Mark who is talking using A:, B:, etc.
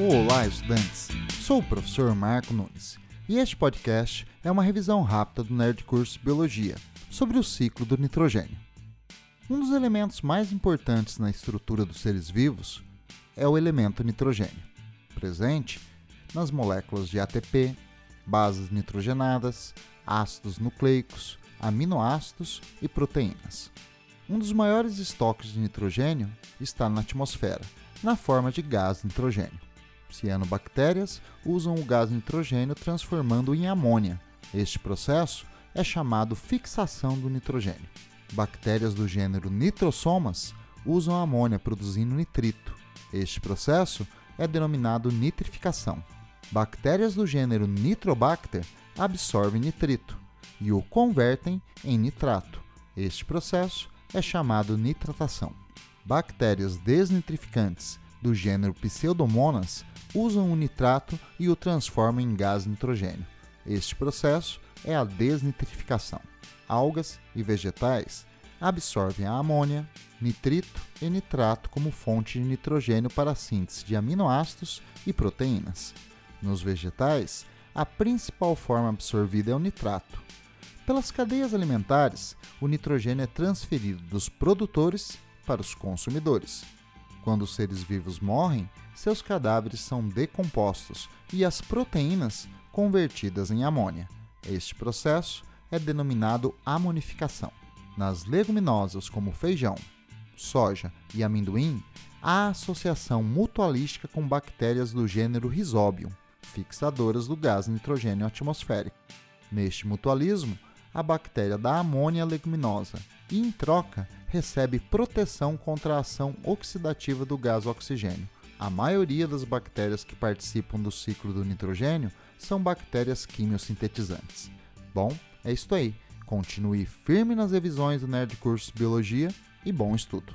A: Olá, estudantes! Sou o professor Marco Nunes e este podcast é uma revisão rápida do Nerd Curso Biologia sobre o ciclo do nitrogênio. Um dos elementos mais importantes na estrutura dos seres vivos é o elemento nitrogênio, presente nas moléculas de ATP, bases nitrogenadas, ácidos nucleicos, aminoácidos e proteínas. Um dos maiores estoques de nitrogênio está na atmosfera, na forma de gás nitrogênio. Cianobactérias usam o gás nitrogênio transformando-o em amônia. Este processo é chamado fixação do nitrogênio. Bactérias do gênero Nitrosomas usam amônia produzindo nitrito. Este processo é denominado nitrificação. Bactérias do gênero Nitrobacter absorvem nitrito e o convertem em nitrato. Este processo é chamado nitratação. Bactérias desnitrificantes do gênero Pseudomonas usam o nitrato e o transformam em gás nitrogênio. Este processo é a desnitrificação. Algas e vegetais absorvem a amônia, nitrito e nitrato como fonte de nitrogênio para a síntese de aminoácidos e proteínas. Nos vegetais, a principal forma absorvida é o nitrato. Pelas cadeias alimentares, o nitrogênio é transferido dos produtores para os consumidores. Quando os seres vivos morrem, seus cadáveres são decompostos e as proteínas convertidas em amônia. Este processo é denominado amonificação. Nas leguminosas como feijão, soja e amendoim, há associação mutualística com bactérias do gênero Rhizobium, fixadoras do gás nitrogênio atmosférico. Neste mutualismo, a bactéria dá amônia leguminosa e, em troca, recebe proteção contra a ação oxidativa do gás oxigênio. A maioria das bactérias que participam do ciclo do nitrogênio são bactérias quimiosintetizantes. Bom, é isso aí. Continue firme nas revisões do Nerd Curso Biologia e bom estudo!